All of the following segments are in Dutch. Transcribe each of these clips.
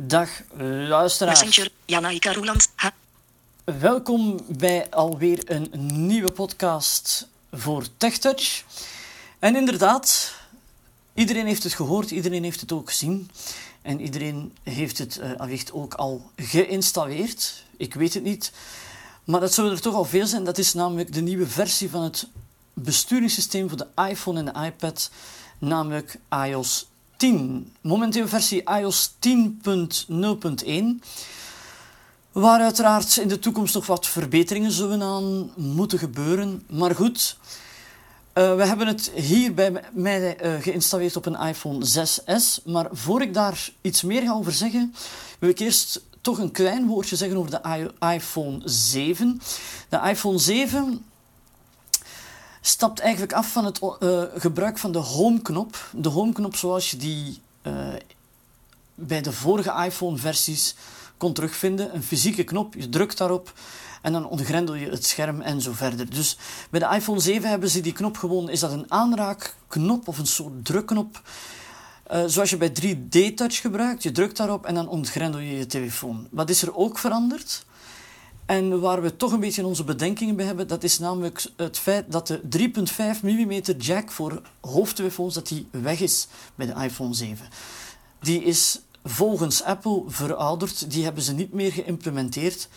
Dag luisteraars. Messenger, Janaika Roelands. Ha. Welkom bij alweer een nieuwe podcast voor TechTouch. En inderdaad, iedereen heeft het gehoord, iedereen heeft het ook gezien. En iedereen heeft het uh, allicht ook al geïnstalleerd. Ik weet het niet. Maar dat zullen er toch al veel zijn. Dat is namelijk de nieuwe versie van het besturingssysteem voor de iPhone en de iPad, namelijk iOS 10. Momenteel versie iOS 10.0.1. Waar uiteraard in de toekomst nog wat verbeteringen zullen aan moeten gebeuren. Maar goed, uh, we hebben het hier bij mij uh, geïnstalleerd op een iPhone 6S. Maar voor ik daar iets meer ga over zeggen, wil ik eerst toch een klein woordje zeggen over de iPhone 7. De iPhone 7 stapt eigenlijk af van het uh, gebruik van de home-knop. De home-knop zoals je die uh, bij de vorige iPhone-versies kon terugvinden. Een fysieke knop, je drukt daarop en dan ontgrendel je het scherm en zo verder. Dus bij de iPhone 7 hebben ze die knop gewoon, is dat een aanraakknop of een soort drukknop. Uh, zoals je bij 3D-touch gebruikt, je drukt daarop en dan ontgrendel je je telefoon. Wat is er ook veranderd? En waar we toch een beetje onze bedenkingen bij hebben, dat is namelijk het feit dat de 3.5 mm jack voor hoofdtelefoons dat die weg is bij de iPhone 7. Die is volgens Apple verouderd, die hebben ze niet meer geïmplementeerd.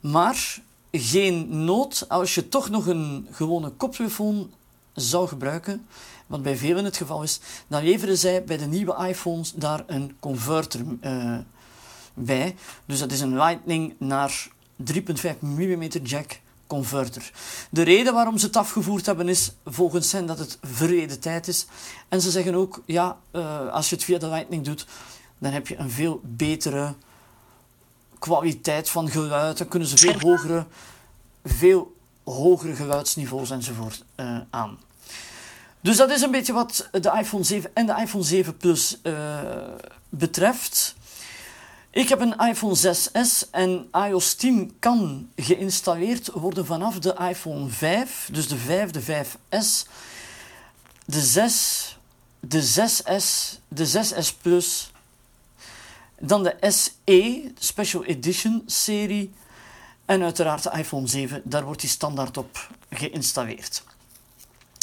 Maar geen nood als je toch nog een gewone koptelefoon zou gebruiken, wat bij velen het geval is, dan leveren zij bij de nieuwe iPhones daar een converter uh, bij. Dus dat is een Lightning naar 3.5 mm jack converter. De reden waarom ze het afgevoerd hebben is volgens hen dat het verreden tijd is. En ze zeggen ook, ja, uh, als je het via de Lightning doet, dan heb je een veel betere kwaliteit van geluid. Dan kunnen ze veel hogere, veel hogere geluidsniveaus enzovoort uh, aan. Dus dat is een beetje wat de iPhone 7 en de iPhone 7 Plus uh, betreft. Ik heb een iPhone 6S en iOS 10 kan geïnstalleerd worden vanaf de iPhone 5, dus de 5, de 5S, de 6, de 6S, de 6S Plus, dan de SE, Special Edition serie, en uiteraard de iPhone 7, daar wordt die standaard op geïnstalleerd.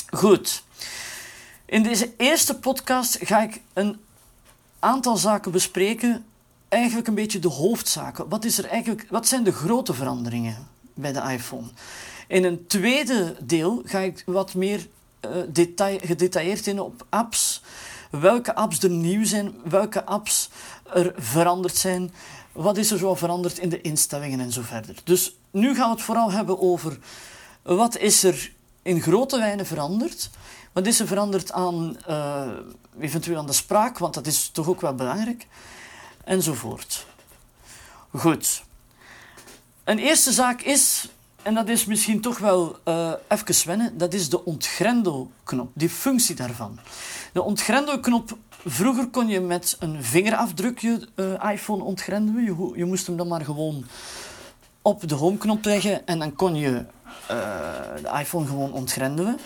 Goed. In deze eerste podcast ga ik een aantal zaken bespreken eigenlijk een beetje de hoofdzaken. Wat, is er eigenlijk, wat zijn de grote veranderingen bij de iPhone? In een tweede deel ga ik wat meer uh, detail, gedetailleerd in op apps. Welke apps er nieuw zijn, welke apps er veranderd zijn. Wat is er zo veranderd in de instellingen en zo verder. Dus nu gaan we het vooral hebben over wat is er in grote lijnen veranderd. Wat is er veranderd aan, uh, eventueel aan de spraak, want dat is toch ook wel belangrijk enzovoort. Goed. Een eerste zaak is, en dat is misschien toch wel uh, even wennen, dat is de ontgrendelknop, die functie daarvan. De ontgrendelknop, vroeger kon je met een vingerafdruk je uh, iPhone ontgrendelen. Je, je, moest hem dan maar gewoon op de homeknop leggen en dan kon je uh, de iPhone gewoon ontgrendelen.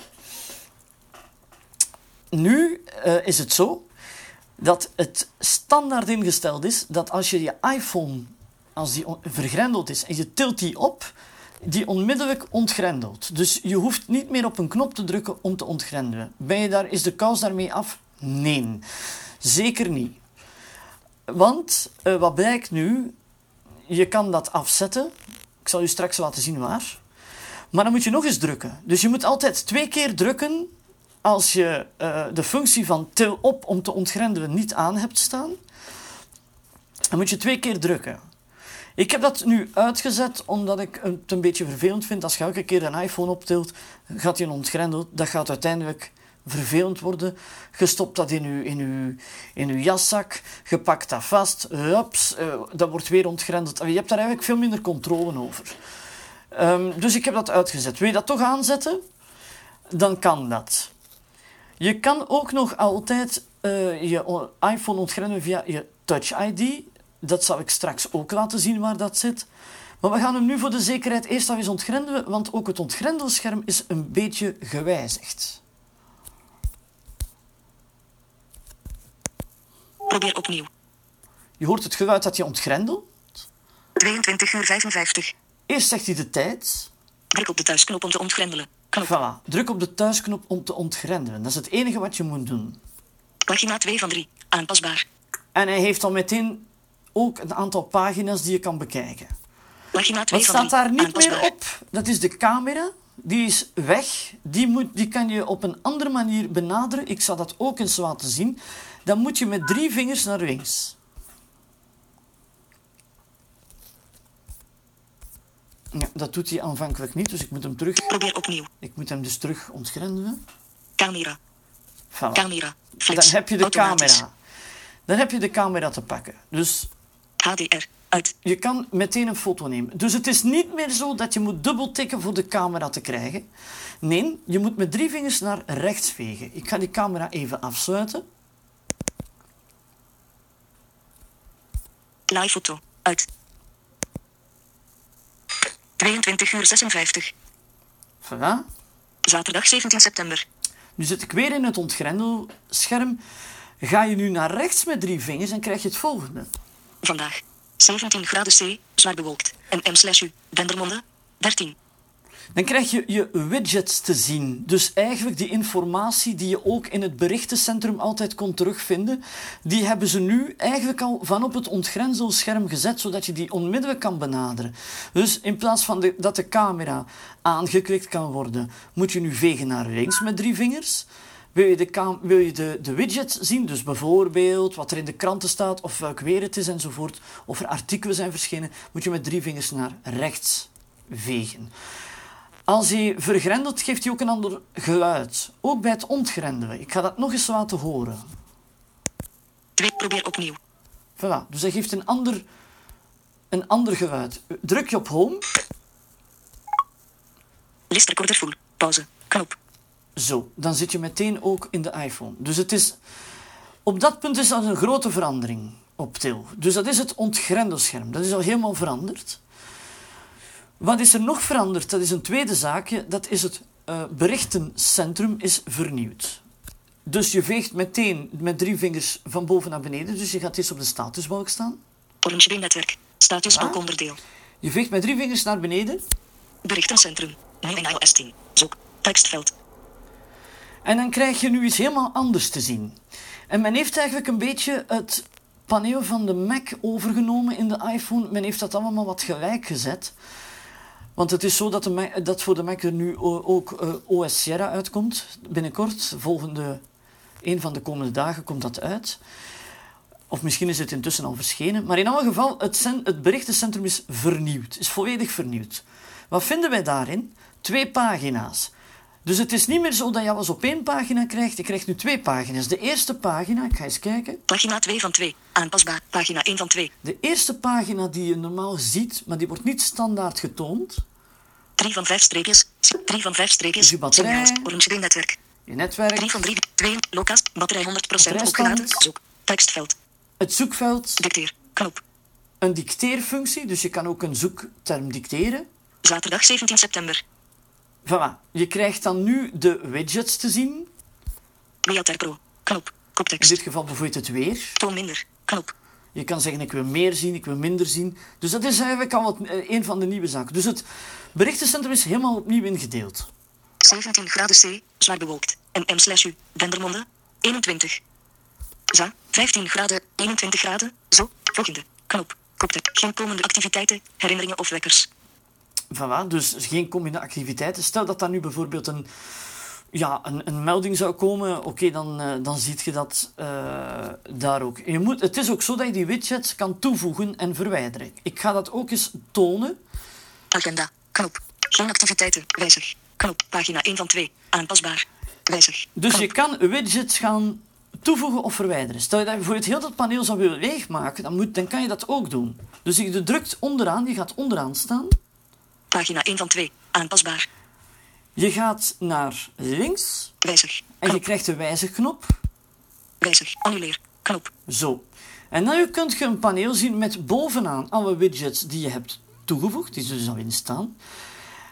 Nu is het zo dat het standaard ingesteld is dat als je je iPhone, als die vergrendeld is en je tilt die op, die onmiddellijk ontgrendelt. Dus je hoeft niet meer op een knop te drukken om te ontgrendelen. Ben je daar, is de kous daarmee af? Nee, zeker niet. Want uh, wat blijkt nu? Je kan dat afzetten. Ik zal je straks laten zien waar. Maar dan moet je nog eens drukken. Dus je moet altijd twee keer drukken als je uh, de functie van til op om te ontgrendelen niet aan hebt staan, dan moet je twee keer drukken. Ik heb dat nu uitgezet omdat ik het een beetje vervelend vind. Als je elke keer een iPhone optilt, gaat hij ontgrendeld. Dat gaat uiteindelijk vervelend worden. Je stopt dat in je, in uw, in uw jaszak, je pakt dat vast, hups, uh, dat wordt weer ontgrendeld. Je hebt daar eigenlijk veel minder controle over. Um, dus ik heb dat uitgezet. Wil je dat toch aanzetten? Dan kan dat. Je kan ook nog altijd uh, je iPhone ontgrendelen via je Touch ID. Dat zal ik straks ook laten zien waar dat zit. Maar we gaan hem nu voor de zekerheid eerst eens ontgrendelen, want ook het ontgrendelscherm is een beetje gewijzigd. Probeer opnieuw. Je hoort het geluid dat je ontgrendelt. 22 uur 55. Eerst zegt hij de tijd. Druk op de thuisknop om te ontgrendelen. Knop. Voilà. Druk op de thuisknop om te ontgrendelen. Dat is het enige wat je moet doen. Pagina 2 van 3. Aanpasbaar. En hij heeft dan meteen ook een aantal pagina's die je kan bekijken. Pagina 2 Wat staat 3. daar niet Aanpasbaar. meer op? Dat is de camera. Die is weg. Die, moet, die kan je op een andere manier benaderen. Ik zal dat ook eens laten zien. Dan moet je met drie vingers naar links. Ja, dat doet hij aanvankelijk niet, dus ik moet hem terug... Probeer opnieuw. Ik moet hem dus terug ontgrendelen. Camera. Voilà. Camera. Dan heb je de camera. Dan heb je de camera te pakken. Dus HDR. Uit. je kan meteen een foto nemen. Dus het is niet meer zo dat je moet dubbel tikken voor de camera te krijgen. Nee, je moet met drie vingers naar rechts vegen. Ik ga die camera even afsluiten. Live foto. Uit. 22 uur 56. Voilà. Zaterdag 17 september. Nu zit ik weer in het ontgrendelscherm. Ga je nu naar rechts met drie vingers en krijg je het volgende. Vandaag. 17 graden C. Zwaar bewolkt. En M slash U. Dendermonde. 13. Dan krijg je je widgets te zien. Dus eigenlijk die informatie die je ook in het berichtencentrum altijd kon terugvinden, die hebben ze nu eigenlijk al van op het ontgrenzelscherm gezet, zodat je die onmiddellijk kan benaderen. Dus in plaats van dat de camera aangeklikt kan worden, moet je nu vegen naar links met drie vingers. Wil je, de, wil je de, de widget zien, dus bijvoorbeeld wat er in de kranten staat, of welk weer het is enzovoort, of er artikelen zijn verschenen, moet je met drie vingers naar rechts vegen. Als hij vergrendelt, geeft hij ook een ander geluid. Ook bij het ontgrendelen. Ik ga dat nog eens laten horen. 2. Probeer opnieuw. Voilà. Dus hij geeft een ander, een ander geluid. Druk je op home. Listrecorder full. Pauze. Knop. Zo. Dan zit je meteen ook in de iPhone. Dus het is... Op dat punt is dat een grote verandering op til. Dus dat is het ontgrendelscherm. Dat is al helemaal veranderd. Wat is er nog veranderd? Dat is een tweede zaakje. Dat is het eh, berichtencentrum is vernieuwd. Dus je veegt meteen met drie vingers van boven naar beneden. Dus je gaat eerst op de statusbalk staan. Orange netwerk. Status Ah. onderdeel. Je veegt met drie vingers naar beneden. Berichtencentrum. Nu in iOS 10. Zoek. Tekstveld. En dan krijg je nu iets helemaal anders te zien. En men heeft eigenlijk een beetje het paneel van de Mac overgenomen in de iPhone. Men heeft dat allemaal wat gelijk gezet. Want het is zo dat, de dat voor de Mac er nu ook eh, OS Sierra uitkomt. Binnenkort, volgende, een van de komende dagen komt dat uit. Of misschien is het intussen al verschenen. Maar in alle geval, het, het berichtencentrum is vernieuwd. Is volledig vernieuwd. Wat vinden wij daarin? Twee pagina's. Dus het is niet meer zo dat je alles op één pagina krijgt. Je krijgt nu twee pagina's. De eerste pagina, ik ga eens kijken. Pagina 2 van 2. Aanpasbaar. Pagina 1 van 2. De eerste pagina die je normaal ziet, maar die wordt niet standaard getoond. 3 van 5 streepjes. 3 van 5 streepjes. Je batterij. Signals. Orange netwerk. Je netwerk, 3 van 3. 2. Locast. Batterij 100% Batterijstand. opgeladen. Zoek. Tekstveld. het zoekveld, Dicteer. Knop. een dicteerfunctie, dus je kan ook een zoekterm dicteren. Zaterdag 17 september. Voilà. Je krijgt dan nu de widgets te zien. Realtek Pro. Knop. In Koptekst. dit geval bijvoorbeeld het weer. Toon minder. Knop. Je kan zeggen, ik wil meer zien, ik wil minder zien. Dus dat is eigenlijk al wat, eh, een van de nieuwe zaken. Dus het berichtencentrum is helemaal opnieuw ingedeeld. 17 graden C. Zwaar bewolkt. En M slash U. Dendermonde. 21. Za. 15 graden. 21 graden. Zo. Volgende. Knop. Koptekst. Geen komende activiteiten, herinneringen of wekkers. Voilà, dus geen komende activiteiten. Stel dat daar nu bijvoorbeeld een, ja, een, een melding zou komen, oké, dan, eh, dan zie je dat eh, daar ook. Je moet, het is ook zo dat je die widgets kan toevoegen en verwijderen. Ik ga dat ook eens tonen. Agenda. Knop. Activiteiten. Wijzig. Knop. Pagina 1 van 2. Aanpasbaar. Wijzig. Dus je kan widgets gaan toevoegen of verwijderen. Stel je dat je voor het heel dat paneel zou willen leegmaken, dan, moet, dan kan je dat ook doen. Dus je drukt onderaan, je gaat onderaan staan. Pagina 1 van 2. Aanpasbaar. Je gaat naar links Wijzig. en je krijgt de wijzigknop. Wijzig. Annuleer. Knop. Zo. En dan kun je een paneel zien met bovenaan alle widgets die je hebt toegevoegd, die er dus al in staan.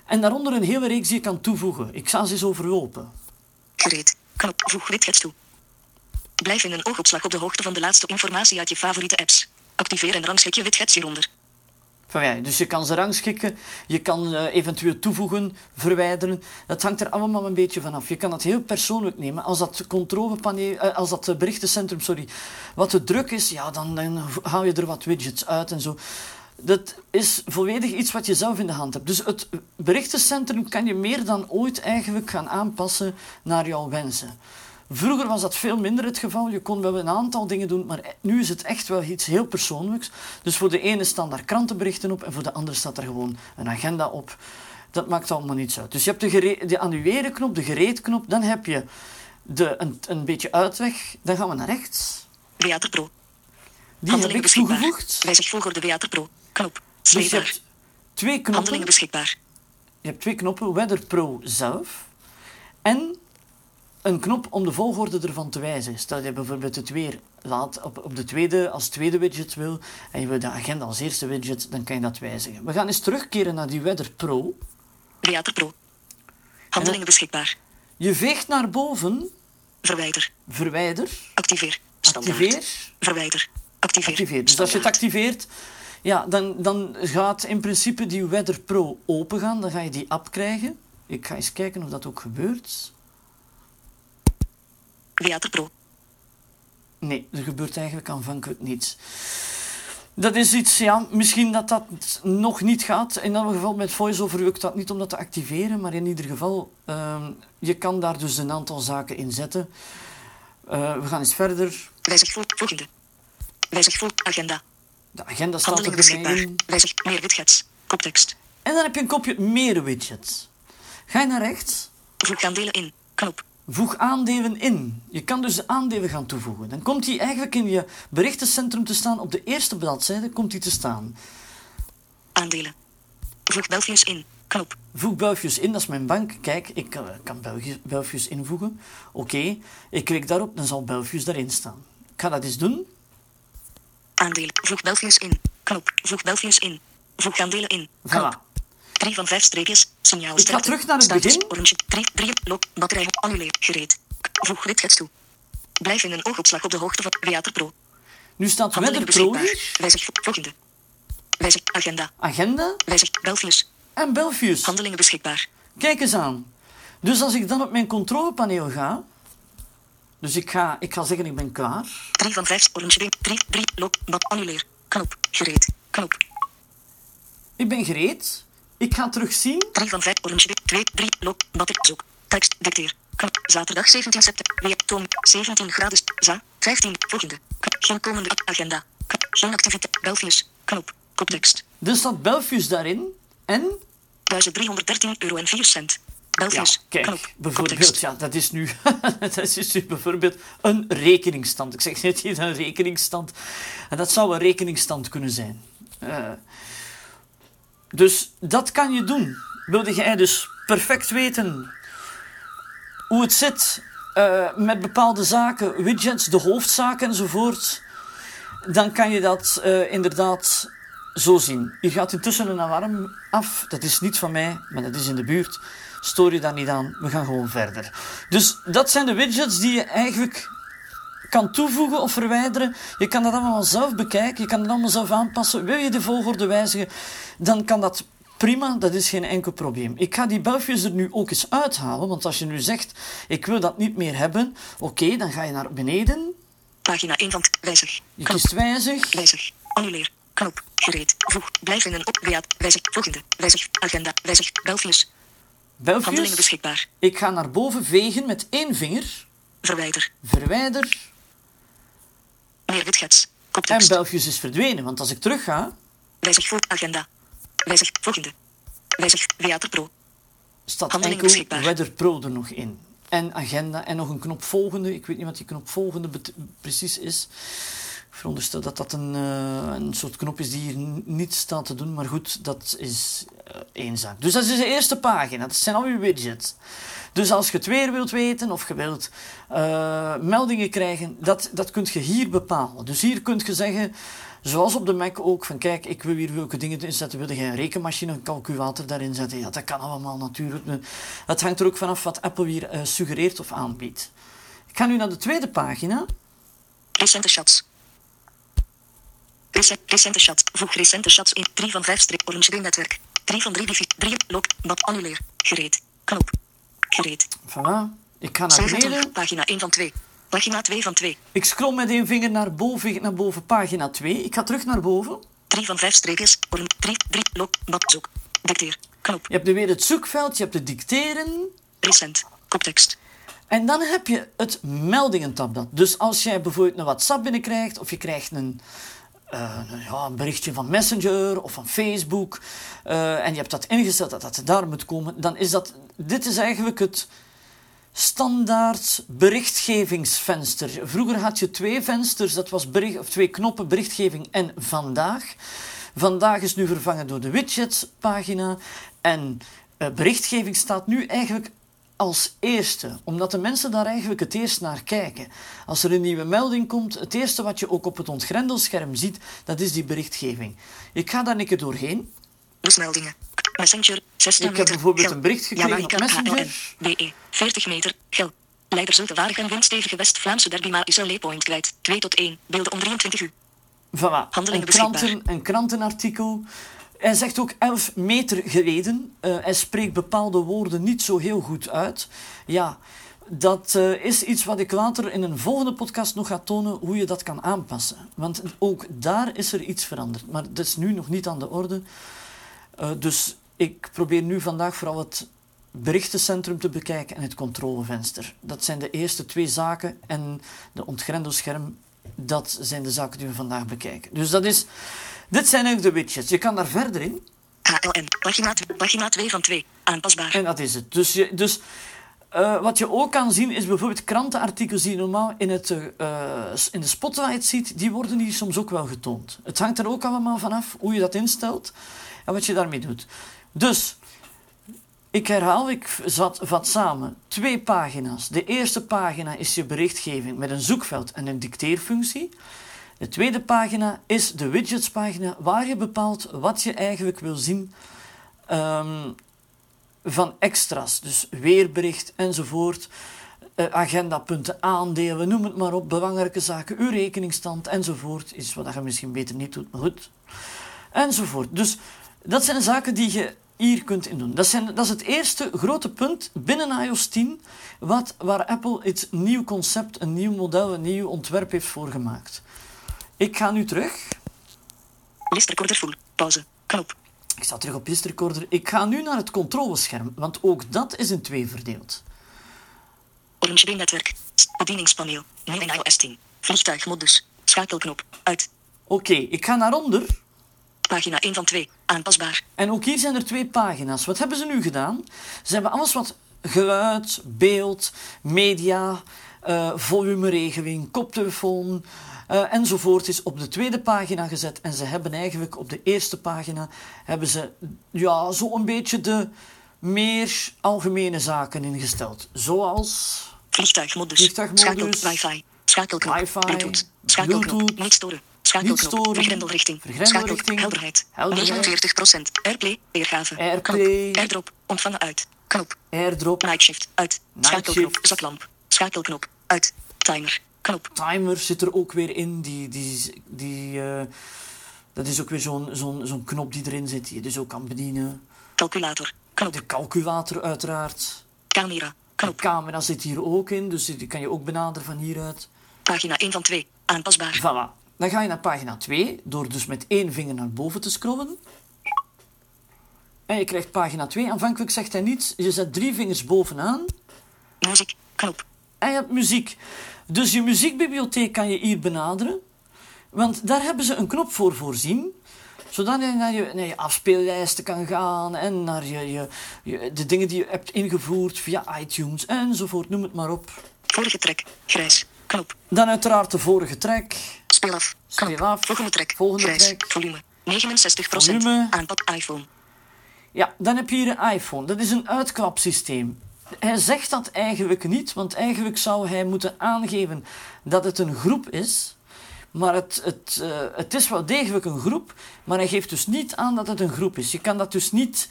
En daaronder een hele reeks die je kan toevoegen. Ik zal ze eens overlopen. Gereed. Knop. Voeg widgets toe. Blijf in een oogopslag op de hoogte van de laatste informatie uit je favoriete apps. Activeer en rangschik je widgets hieronder. Dus je kan ze rangschikken, je kan eh, eventueel toevoegen, verwijderen. Dat hangt er allemaal een beetje vanaf. Je kan dat heel persoonlijk nemen. Als dat controlepaneel, eh, als dat berichtencentrum, sorry, wat te druk is, ja, dan, dan haal je er wat widgets uit en zo. Dat is volledig iets wat je zelf in de hand hebt. Dus het berichtencentrum kan je meer dan ooit eigenlijk gaan aanpassen naar jouw wensen. Vroeger was dat veel minder het geval. Je kon wel een aantal dingen doen, maar nu is het echt wel iets heel persoonlijks. Dus voor de ene staan daar krantenberichten op en voor de andere staat er gewoon een agenda op. Dat maakt allemaal niets uit. Dus je hebt de, gere- de annuleren knop, de gereedknop, dan heb je de, een, een beetje uitweg. Dan gaan we naar rechts. Theater Pro. Die heb ik beschikbaar. toegevoegd. Wijzig volgorde Theater Pro. Knop. Dus je Sleepbaar. hebt twee knoppen. Handelingen beschikbaar. Je hebt twee knoppen, Weather Pro zelf en een knop om de volgorde ervan te wijzigen. Stel je bijvoorbeeld het weer laat op, op de tweede, als tweede widget wil en je wil de agenda als eerste widget, dan kan je dat wijzigen. We gaan eens terugkeren naar die Weather Pro. Theater Pro. Handelingen beschikbaar. Je veegt naar boven, Verwijder. verwijder, Activeer. Standaard. activeer, Verwijder. Activeer. activeer. Dus als je het activeert, ja, dan, dan gaat in principe die Weather Pro open gaan. Dan ga je die app krijgen. Ik ga eens kijken of dat ook gebeurt. Theater Pro. Nee, er gebeurt eigenlijk aanvankelijk niets. Dat is iets, ja, misschien dat dat nog niet gaat. In elk geval met VoiceOver lukt dat niet om dat te activeren, maar in ieder geval, ehm, je kan daar dus een aantal zaken in zetten. Eh, we gaan eens verder. Wijzig vol volgende. Wijzig vol agenda. De agenda staat er beschikbaar. in. Wijzig meer widgets. Koptekst. En dan heb je een kopje meer widgets. Ga je naar rechts, Voeg aandelen in. Knop. Voeg aandelen in. Je kan dus de aandelen gaan toevoegen. Dan komt die eigenlijk in je berichtencentrum te staan. Op de eerste bladzijde komt die te staan. Aandelen. Voeg Belfius in. Knop. Voeg Belfius in, dat is mijn bank. Kijk, ik eh, kan Belfius invoegen. Oké, ik klik daarop, dan zal Belfius daarin staan. Ik ga dat eens doen. Aandelen. Voeg Belfius in. Knop. Voeg Belfius in. Voeg aandelen in. Knop. Voilà. 3 van 5 streepjes. Signaal. Ik ga terug naar het begin. Orange. 3, 3, loop. Batterij. Annuleer. Gereed. Voeg widgets toe. Blijf in een oogopslag op de hoogte van Theater Pro. Nu staat Weather Pro hier, Wijzig vo- volgende. Wijzig agenda. agenda Wijzig Belfius. en Belfius. Handelingen beschikbaar. Kijk eens aan. Dus als ik dan op mijn controlepaneel ga... Dus ik ga, ik ga zeggen, ik ben klaar. 3 van 5 orange. 3, 3, loop. Bat annuleer. Knop. Gereed. Knop. Ik ben gereed. Ik ga terugzien. 3 van 5 orange. 2, 3, loop. Batterij. Zoek. Tekst. Dicteer. Knop. Zaterdag 17 september. Weer. Toon. 17 graden. Za. 15. Volgende. Geen komende agenda. Knop. Geen activiteit. Belfius. Knop. Koptekst. Dus staat Belfius daarin. En 1313 euro en 4 cent. Ja, Belfius. kijk, Knop. bijvoorbeeld, Koptekst. ja, dat is nu, dat is nu bijvoorbeeld een rekeningsstand. Ik zeg net hier een rekeningsstand. En dat zou een rekeningsstand kunnen zijn. Eh, dus dat kan je doen. Wilde jij dus perfect weten hoe het zit eh, met bepaalde zaken, widgets, de hoofdzaken enzovoort, dan kan je dat eh, inderdaad zo zien. Je gaat intussen een alarm af. Dat is niet van mij, maar dat is in de buurt. Stoor je daar niet aan. We gaan gewoon verder. Dus dat zijn de widgets die je eigenlijk kan toevoegen of verwijderen. Je kan dat allemaal zelf bekijken. Je kan het allemaal zelf aanpassen. Wil je de volgorde wijzigen, dan kan dat prima. Dat is geen enkel probleem. Ik ga die Belfius er nu ook eens uithalen. Want als je nu zegt, ik wil dat niet meer hebben. Oké, dan ga je naar beneden. Pagina 1 van wijzig. Je kiest wijzig. Wijzig. Annuleer. Knop. Gereed. Voeg. Blijf in een op. Wijzig. Volgende. Wijzig. Agenda. Wijzig. Handelingen Belfius. beschikbaar. Ik ga naar boven vegen met één vinger. Verwijder. Verwijder. Meer. En. Belfius is verdwenen. Want als ik terug ga, Wijzig. Agenda. Wijzig. Volgende. Wijzig. Theater Pro. staat enkel. Weather Pro er nog in. En agenda en nog een knop volgende. Ik weet niet wat die knop volgende precies is. Veronderstel dat dat een, eh, een soort knop is die hier niet staat te doen. Maar goed, dat is eh, één zaak. Dus dat is de eerste pagina. Dat zijn al uw widgets. Dus als je het weer wilt weten of je wilt eh, meldingen krijgen, dat, dat kun je hier bepalen. Dus hier kun je zeggen, zoals op de Mac ook, van kijk, ik wil hier welke dingen inzetten. Wil je een rekenmachine, een calculator daarin zetten? Ja, dat kan allemaal natuurlijk. Het hangt er ook vanaf wat Apple hier suggereert of aanbiedt. Ik ga nu naar de tweede pagina. Recente chats. Recent, recente chats. Voeg recente chats in. 3 van 5 strip. Orange netwerk. 3 van 3 divi. 3 log. Bad annuleer. Gereed. Knop. Gereed. Voilà. Ik ga naar 27. beneden. Pagina 1 van 2. Pagina 2 van 2. Ik scroll met één vinger naar boven, naar boven pagina 2. Ik ga terug naar boven. 3 van 5 streepjes. Orange 3. 3 log. Bad zoek. Dicteer. Knop. Je hebt nu weer het zoekveld, je hebt het dicteren. Recent. Koptekst. En dan heb je het meldingen-tab. dat. Dus als jij bijvoorbeeld een WhatsApp binnenkrijgt, of je krijgt een, eh, een- ja, een berichtje van Messenger of van Facebook, eh, en je hebt dat ingesteld dat dat daar moet komen, dan is dat. Dit is eigenlijk het standaard berichtgevingsvenster. Vroeger had je twee vensters, dat was bericht, of twee knoppen berichtgeving en vandaag. Vandaag is nu vervangen door de widgetspagina en eh, berichtgeving staat nu eigenlijk als eerste, omdat de mensen daar eigenlijk het eerst naar kijken. Als er een nieuwe melding komt, het eerste wat je ook op het ontgrendelscherm ziet, dat is die berichtgeving. Ik ga daar een keer doorheen. Busmeldingen. Messenger. 16 Ik heb bijvoorbeeld een bericht gekregen op Messenger. DE. 40 E. meter. Gel. Leider Zultewaardig en windstevige West-Vlaamse derby maar is een laypoint kwijt. 2 tot 1. Beelden om 23 uur. Voilà, een, kranten, een krantenartikel. Hij zegt ook 11 meter geleden. Eh, hij spreekt bepaalde woorden niet zo heel goed uit. Ja, dat eh, is iets wat ik later in een volgende podcast nog ga tonen hoe je dat kan aanpassen. Want ook daar is er iets veranderd. Maar dat is nu nog niet aan de orde. Eh, dus ik probeer nu vandaag vooral het berichtencentrum te bekijken en het controlevenster. Dat zijn de eerste twee zaken. En de ontgrendelscherm, dat zijn de zaken die we vandaag bekijken. Dus dat is, dit zijn eigenlijk de widgets. Je kan daar verder in. HLN. Pagina, pagina 2 van 2. Aanpasbaar. En dat is het. Dus, je, dus eh, wat je ook kan zien is bijvoorbeeld krantenartikels die je normaal in, het, eh, in de spotlight ziet, die worden hier soms ook wel getoond. Het hangt er ook allemaal vanaf hoe je dat instelt en wat je daarmee doet. Dus, ik herhaal, ik zat, vat samen twee pagina's. De eerste pagina is je berichtgeving met een zoekveld en een dicteerfunctie. De tweede pagina is de widgetspagina waar je bepaalt wat je eigenlijk wil zien ehm, van extra's. Dus weerbericht enzovoort. Eh, agendapunten, aandelen, noem het maar op. Belangrijke zaken, uw rekeningsstand enzovoort. Iets wat je misschien beter niet doet, maar goed. Enzovoort. Dus dat zijn zaken die je hier kunt in doen. Dat, zijn, dat is het eerste grote punt binnen iOS 10 wat, waar Apple het nieuw concept, een nieuw model, een nieuw ontwerp heeft voorgemaakt. Ik ga nu terug. List recorder full. Pauze. Knop. Ik sta terug op List Recorder. Ik ga nu naar het controlescherm, want ook dat is in twee verdeeld. Orange netwerk. Bedieningspaneel. In iOS 10. Vliegtuigmodus. Schakelknop. Uit. Oké, ik ga naar onder. Pagina 1 van 2. Aanpasbaar. En ook hier zijn er twee pagina's. Wat hebben ze nu gedaan? Ze hebben alles wat geluid, beeld, media, eh, volumeregeling, koptelefoon eh, enzovoort is op de tweede pagina gezet. En ze hebben eigenlijk op de eerste pagina hebben ze ja, zo een beetje de meer algemene zaken ingesteld. Zoals Vliegtuigmodus. Vliegtuigmodus. Schakel. Wifi. Schakelknop. Wifi. Bluetooth. Schakelknop. Bluetooth. Niet storen. Schakelknop. Vergrendelrichting. Vergrendelrichting. Schakel. Helderheid. Helderheid. 49 Airplay. Weergave. Airplay. Airdrop. Ontvangen uit. Knop. airdrop, Night shift. Uit. Schakelknop. Zaklamp. Schakelknop. Uit. Timer. Timer zit er ook weer in. Die, die, die, eh, dat is ook weer zo'n zo'n zo'n knop die erin zit, die je dus ook kan bedienen. Calculator. Knop. De calculator uiteraard. Camera. De Knop. camera zit hier ook in, dus die kan je ook benaderen van hieruit. Pagina 1 van 2. Aanpasbaar. Voilà. Dan ga je naar pagina 2, door dus met één vinger naar boven te scrollen. En je krijgt pagina 2. Aanvankelijk zegt hij niets. Je zet drie vingers bovenaan. Muziek. Knop. En je hebt muziek. Dus je muziekbibliotheek kan je hier benaderen. Want daar hebben ze een knop voor voorzien. Zodat je naar je, naar je afspeellijsten kan gaan. En naar je, je, je- de dingen die je hebt ingevoerd via iTunes enzovoort. Noem het maar op. Vorige track. Grijs. Knop. Dan uiteraard de vorige track. Speel af. Knop. Speel af. Volgende track. Volgende Grijs. track. Volume. 69 Volume. Aanpad iPhone. Ja, dan heb je hier een iPhone. Dat is een uitklapsysteem. Hij zegt dat eigenlijk niet, want eigenlijk zou hij moeten aangeven dat het een groep is. Maar het, het, eh, het is wel degelijk een groep, maar hij geeft dus niet aan dat het een groep is. Je kan dat dus niet,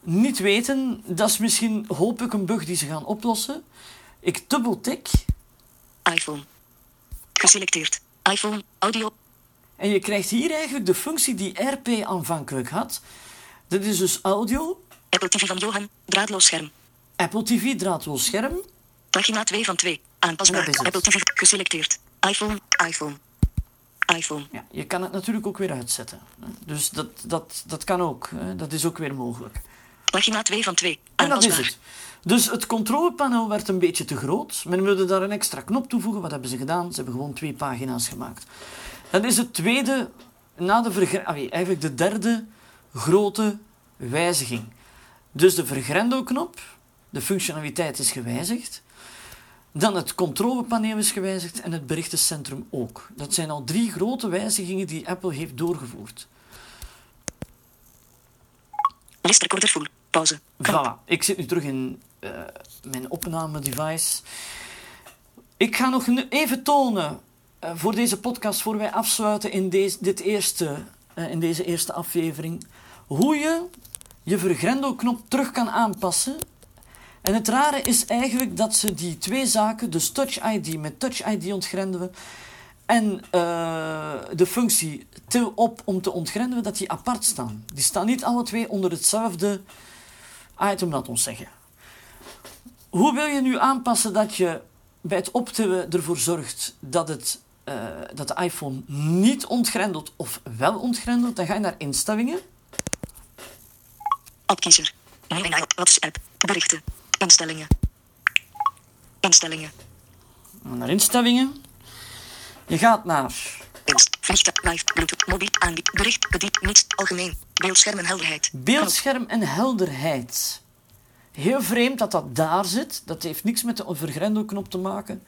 niet weten. Dat is misschien, hoop ik, een bug die ze gaan oplossen. Ik dubbeltik iPhone. Geselecteerd. iPhone. Audio. En je krijgt hier eigenlijk de functie die RP aanvankelijk had. Dit is dus audio, Apple TV van Johan. Draadloos scherm. Apple TV, draadloos scherm. Pagina 2 van 2. Aanpasbaar. Apple TV geselecteerd. iPhone. iPhone. iPhone. Ja, je kan het natuurlijk ook weer uitzetten. Dus dat, dat, dat kan ook. Dat is ook weer mogelijk. Pagina 2 van 2. En dat is het. Dus het controlepaneel werd een beetje te groot. Men wilde daar een extra knop toevoegen. Wat hebben ze gedaan? Ze hebben gewoon twee pagina's gemaakt. Dat is het tweede, na de allee, eigenlijk de derde grote wijziging. Dus de vergrendelknop, de functionaliteit is gewijzigd. Dan het controlepaneel is gewijzigd en het berichtencentrum ook. Dat zijn al drie grote wijzigingen die Apple heeft doorgevoerd. Listrecorder full. Pauze. Voilà, ik zit nu terug in eh, mijn opname-device. Ik ga nog even tonen eh, voor deze podcast, voor wij afsluiten in, deze, dit eerste, eh, in deze eerste aflevering, hoe je je vergrendelknop terug kan aanpassen. En het rare is eigenlijk dat ze die twee zaken, dus Touch ID met Touch ID ontgrendelen en eh, de functie til op om te ontgrendelen, dat die apart staan. Die staan niet alle twee onder hetzelfde item, laat ons zeggen. Hoe wil je nu aanpassen dat je bij het optillen ervoor zorgt dat, het, eh, dat de iPhone niet ontgrendelt of wel ontgrendelt? Dan ga je naar instellingen. Nee, WhatsApp. Berichten. Instellingen. Instellingen. Naar instellingen. Je gaat naar Inst. Vliegtuig. Live. Bluetooth. Mobiel. Aanbied. Bericht. Bediend. Niets. Algemeen. Beeldscherm en helderheid. beeldscherm en helderheid. Heel vreemd dat dat daar zit. Dat heeft niks met de vergrendelknop te maken.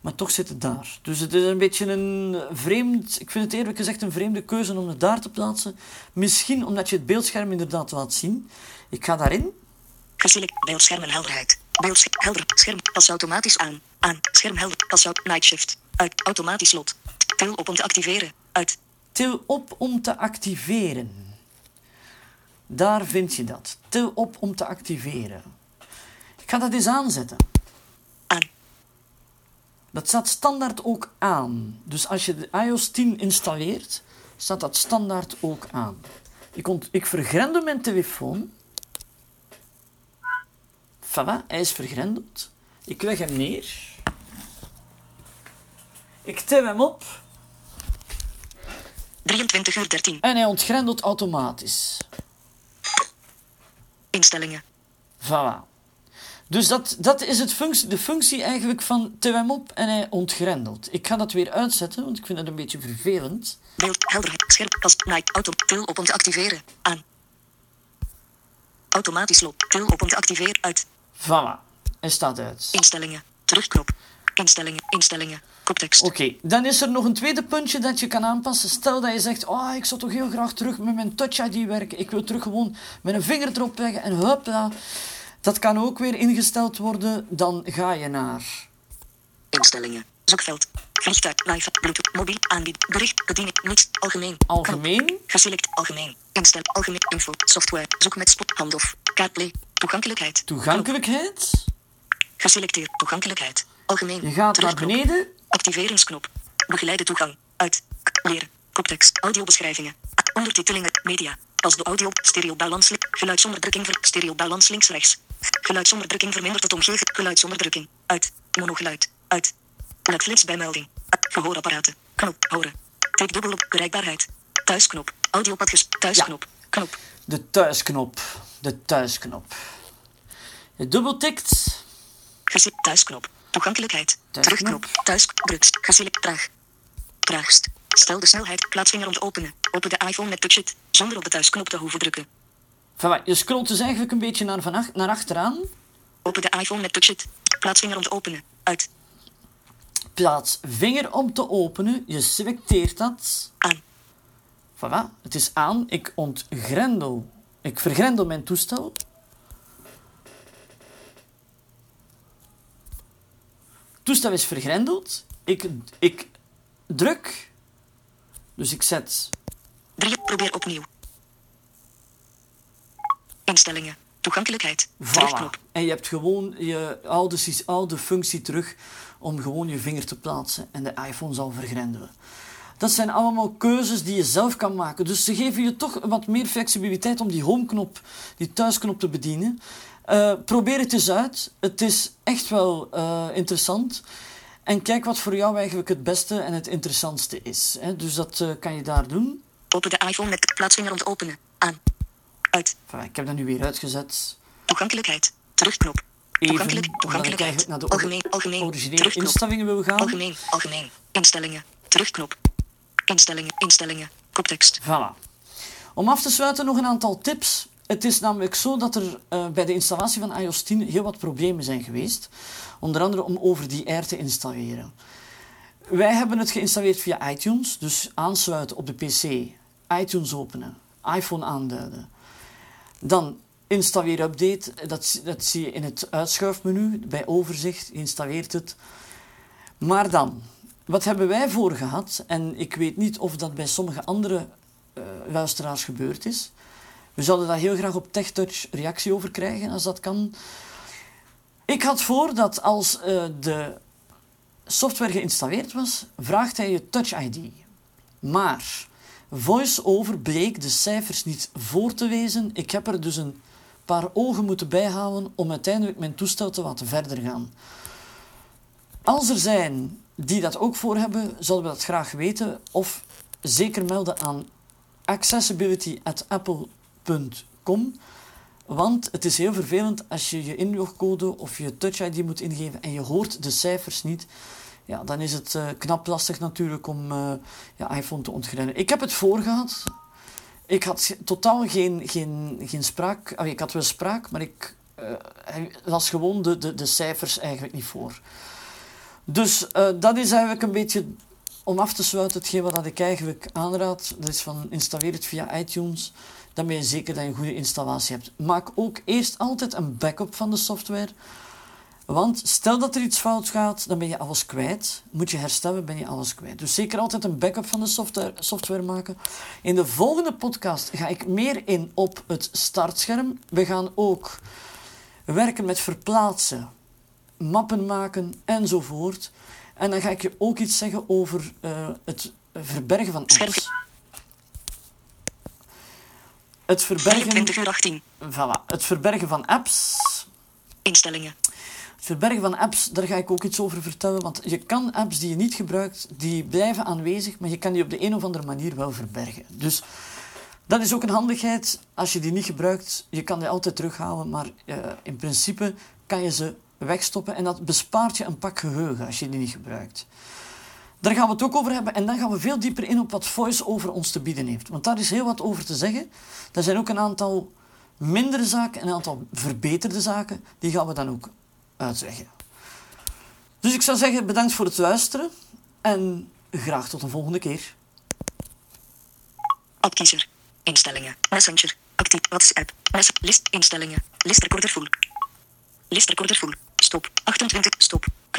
Maar toch zit het daar. Dus het is een beetje een vreemd... Ik vind het eerlijk gezegd een vreemde keuze om het daar te plaatsen. Misschien omdat je het beeldscherm inderdaad laat zien. Ik ga daarin. Geselect. Beeldscherm en helderheid. Beeldscherm. Helder. Scherm. Pas automatisch aan. Aan. Scherm helder. Pas out. Night shift. Uit. Automatisch slot. Til op om te activeren. Uit. Til op om te activeren. Daar vind je dat. Til op om te activeren. Ik ga dat eens aanzetten. Aan. Dat staat standaard ook aan. Dus als je de iOS 10 installeert, staat dat standaard ook aan. Ik, ont ik vergrendel mijn telefoon. Voilà, hij is vergrendeld. Ik leg hem neer. Ik til hem op 23 uur 13. en hij ontgrendelt automatisch. Instellingen. Voilà. Dus dat, dat is het functie, de functie eigenlijk van til hem op en hij ontgrendelt. Ik ga dat weer uitzetten, want ik vind het een beetje vervelend. Beeld. Helderheid. Scherm. Pas. Night. Auto. Til op om te activeren. Aan. Automatisch slot. Til op om te activeren. Uit. Voilà, hij staat uit. Instellingen. Terugknop. Instellingen. Instellingen. Koptekst. Oké, dan is er nog een tweede puntje dat je kan aanpassen. Stel dat je zegt, oh, ik zou toch heel graag terug met mijn Touch ID werken. Ik wil terug gewoon met een vinger erop leggen en hopla. Dat kan ook weer ingesteld worden. Dan ga je naar... Instellingen. Zoekveld. Vliegtuig. Live. Bluetooth. Mobiel. Aanbied. Bericht. Bediening. Niets. Algemeen. Algemeen. Geselect. Algemeen. Instel. Algemeen. Info. Software. Zoek met spot. Handoff. Kaartplay. Toegankelijkheid. Toegankelijkheid. Geselecteerd. Toegankelijkheid. Algemeen. Je gaat naar beneden. Activeringsknop. Begeleide toegang. Uit. Leren. Koptekst. Audiobeschrijvingen. Ondertitelingen. Media. Als de audio. Stereobalans. li- Geluidsonderdrukking. Ver. Stereobalans links rechts. Geluidsonderdrukking vermindert het omgeving. Geluidsonderdrukking. Uit. Monogeluid. Uit. Netflix bijmelding. Gehoorapparaten. Knop. Horen. Tik dubbel op. Bereikbaarheid. Thuisknop. Audiopadjes. Thuisknop. Knop. De thuisknop. De thuisknop. Je dubbeltikt. Thuisknop. Toegankelijkheid. Terugknop. Thuis. Drugs. Geselect. Traag. Traagst. Stel de snelheid. Plaatsvinger om te openen. Open de iPhone met touchit. Zonder op de thuisknop te hoeven drukken. Voilà, je scrolt dus eigenlijk een beetje naar, van ach- naar achteraan. Open de iPhone met touchit. Plaatsvinger om te openen. Uit. Plaats vinger om te openen. Je selecteert dat. Aan. Voilà, het is aan. Ik ontgrendel. Ik vergrendel mijn toestel. Toestel is vergrendeld. Ik, ik druk. Dus ik zet. 3. Probeer opnieuw. Instellingen. Toegankelijkheid. Voilà. En je hebt gewoon je oude, oude functie terug om gewoon je vinger te plaatsen en de iPhone zal vergrendelen. Dat zijn allemaal keuzes die je zelf kan maken. Dus ze geven je toch wat meer flexibiliteit om die homeknop, die thuisknop te bedienen. Uh, probeer het eens uit. Het is echt wel uh, interessant. En kijk wat voor jou eigenlijk het beste en het interessantste is. Hè. Dus dat uh, kan je daar doen. Open de iPhone met plaatsvinger om te openen. Aan. Uit. Enfin, ik heb dat nu weer uitgezet. Toegankelijkheid. Terugknop. Toegankelijk, Even, toegankelijkheid. omdat ik naar de algemeen, algemeen. originele Terugknop. instellingen wil gaan. Algemeen, algemeen. Instellingen. Terugknop. Instellingen, instellingen. Koptekst. Voilà. Om af te sluiten nog een aantal tips. Het is namelijk zo dat er uh, bij de installatie van iOS 10 heel wat problemen zijn geweest. Onder andere om over die R te installeren. Wij hebben het geïnstalleerd via iTunes, dus aansluiten op de PC, iTunes openen, iPhone aanduiden. Dan installeer update, dat, dat zie je in het uitschuifmenu bij overzicht, installeert het. Maar dan, wat hebben wij voor gehad? En ik weet niet of dat bij sommige andere uh, luisteraars gebeurd is. We zouden daar heel graag op TechTouch reactie over krijgen, als dat kan. Ik had voor dat als uh, de software geïnstalleerd was, vraagt hij je Touch ID. Maar VoiceOver bleek de cijfers niet voor te wezen. Ik heb er dus een paar ogen moeten bijhouden om uiteindelijk mijn toestel te laten verder gaan. Als er zijn die dat ook voor hebben, zouden we dat graag weten. Of zeker melden aan accessibility.apple.com. Want het is heel vervelend als je je inlogcode of je Touch ID moet ingeven en je hoort de cijfers niet. Ja, dan is het uh, knap lastig natuurlijk om uh, je iPhone te ontgrendelen. Ik heb het voorgehad. Ik had totaal geen, geen, geen spraak. Oh, ik had wel spraak, maar ik uh, las gewoon de, de, de cijfers eigenlijk niet voor. Dus uh, dat is eigenlijk een beetje om af te sluiten hetgeen wat ik eigenlijk aanraad. Dat is van installeer het via iTunes. Dan ben je zeker dat je een goede installatie hebt. Maak ook eerst altijd een backup van de software. Want stel dat er iets fout gaat, dan ben je alles kwijt. Moet je herstellen, ben je alles kwijt. Dus zeker altijd een backup van de software, software maken. In de volgende podcast ga ik meer in op het startscherm. We gaan ook werken met verplaatsen, mappen maken enzovoort. En dan ga ik je ook iets zeggen over uh, het verbergen van apps. Het verbergen, 24 uur 18. voilà, het verbergen van apps. Instellingen. Het verbergen van apps, daar ga ik ook iets over vertellen. Want je kan apps die je niet gebruikt, die blijven aanwezig, maar je kan die op de een of andere manier wel verbergen. Dus dat is ook een handigheid. Als je die niet gebruikt, je kan die altijd terughalen, maar uh, in principe kan je ze wegstoppen en dat bespaart je een pak geheugen als je die niet gebruikt. Daar gaan we het ook over hebben en dan gaan we veel dieper in op wat VoiceOver ons te bieden heeft. Want daar is heel wat over te zeggen. Er zijn ook een aantal mindere zaken en een aantal verbeterde zaken. Die gaan we dan ook uitleggen. Dus ik zou zeggen bedankt voor het luisteren en graag tot een volgende keer. Appkiezer. Instellingen. Messenger. Actief. WhatsApp. Mess list. Instellingen. List recorder full. List. Stop. 28. Stop.